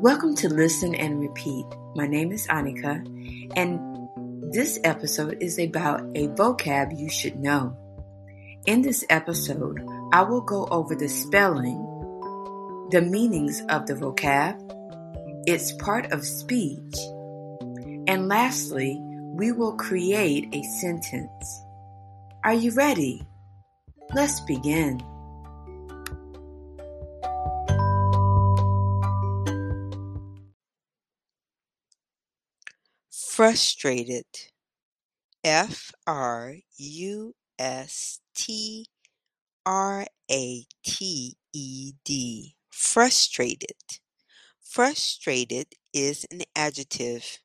Welcome to Listen and Repeat. My name is Annika, and this episode is about a vocab you should know. In this episode, I will go over the spelling, the meanings of the vocab, its part of speech, and lastly, we will create a sentence. Are you ready? Let's begin. Frustrated. F R U S T R A T E D. Frustrated. Frustrated is an adjective.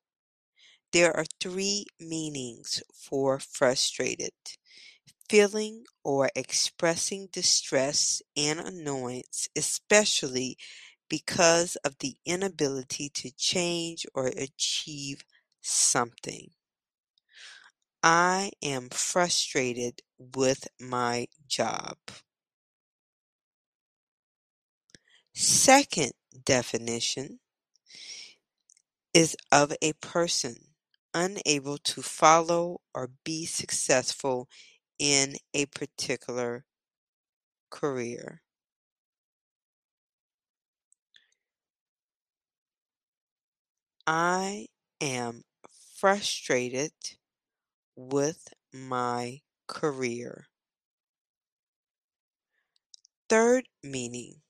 There are three meanings for frustrated feeling or expressing distress and annoyance, especially because of the inability to change or achieve something. I am frustrated with my job. Second definition is of a person unable to follow or be successful in a particular career. I am frustrated with my career. Third meaning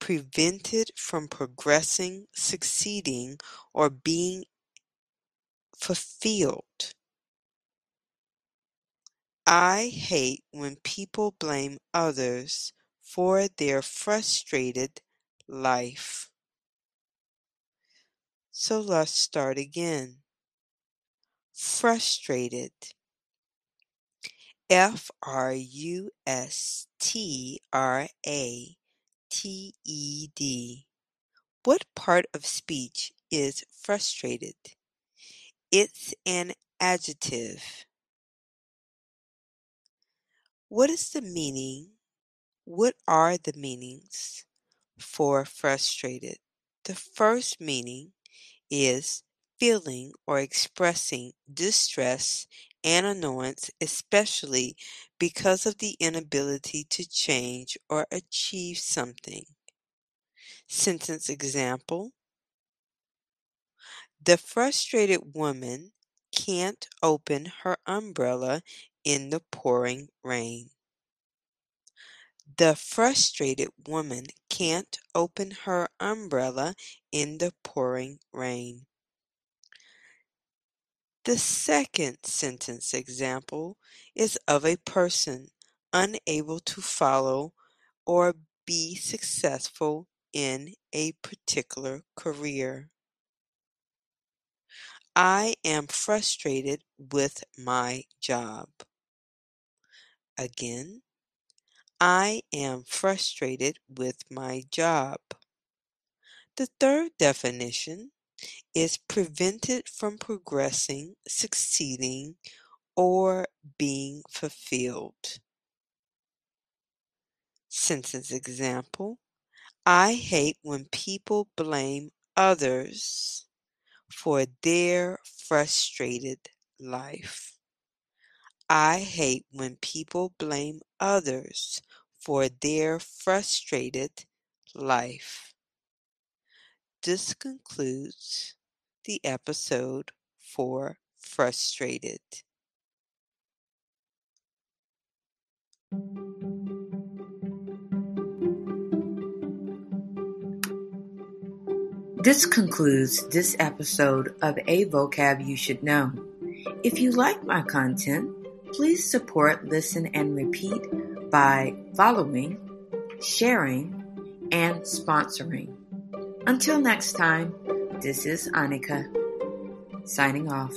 prevented from progressing, succeeding, or being fulfilled. I hate when people blame others for their frustrated life. So let's start again. Frustrated. F R U S T R A T E D. What part of speech is frustrated? It's an adjective. What is the meaning? What are the meanings for frustrated? The first meaning is feeling or expressing distress and annoyance, especially because of the inability to change or achieve something. Sentence example The frustrated woman can't open her umbrella in the pouring rain. The frustrated woman can't open her umbrella in the pouring rain. The second sentence example is of a person unable to follow or be successful in a particular career. I am frustrated with my job. Again, I am frustrated with my job. The third definition is prevented from progressing, succeeding, or being fulfilled. Sentence example I hate when people blame others for their frustrated life. I hate when people blame others for their frustrated life. This concludes the episode for Frustrated. This concludes this episode of A Vocab You Should Know. If you like my content, please support Listen and Repeat by following, sharing, and sponsoring. Until next time, this is Annika signing off.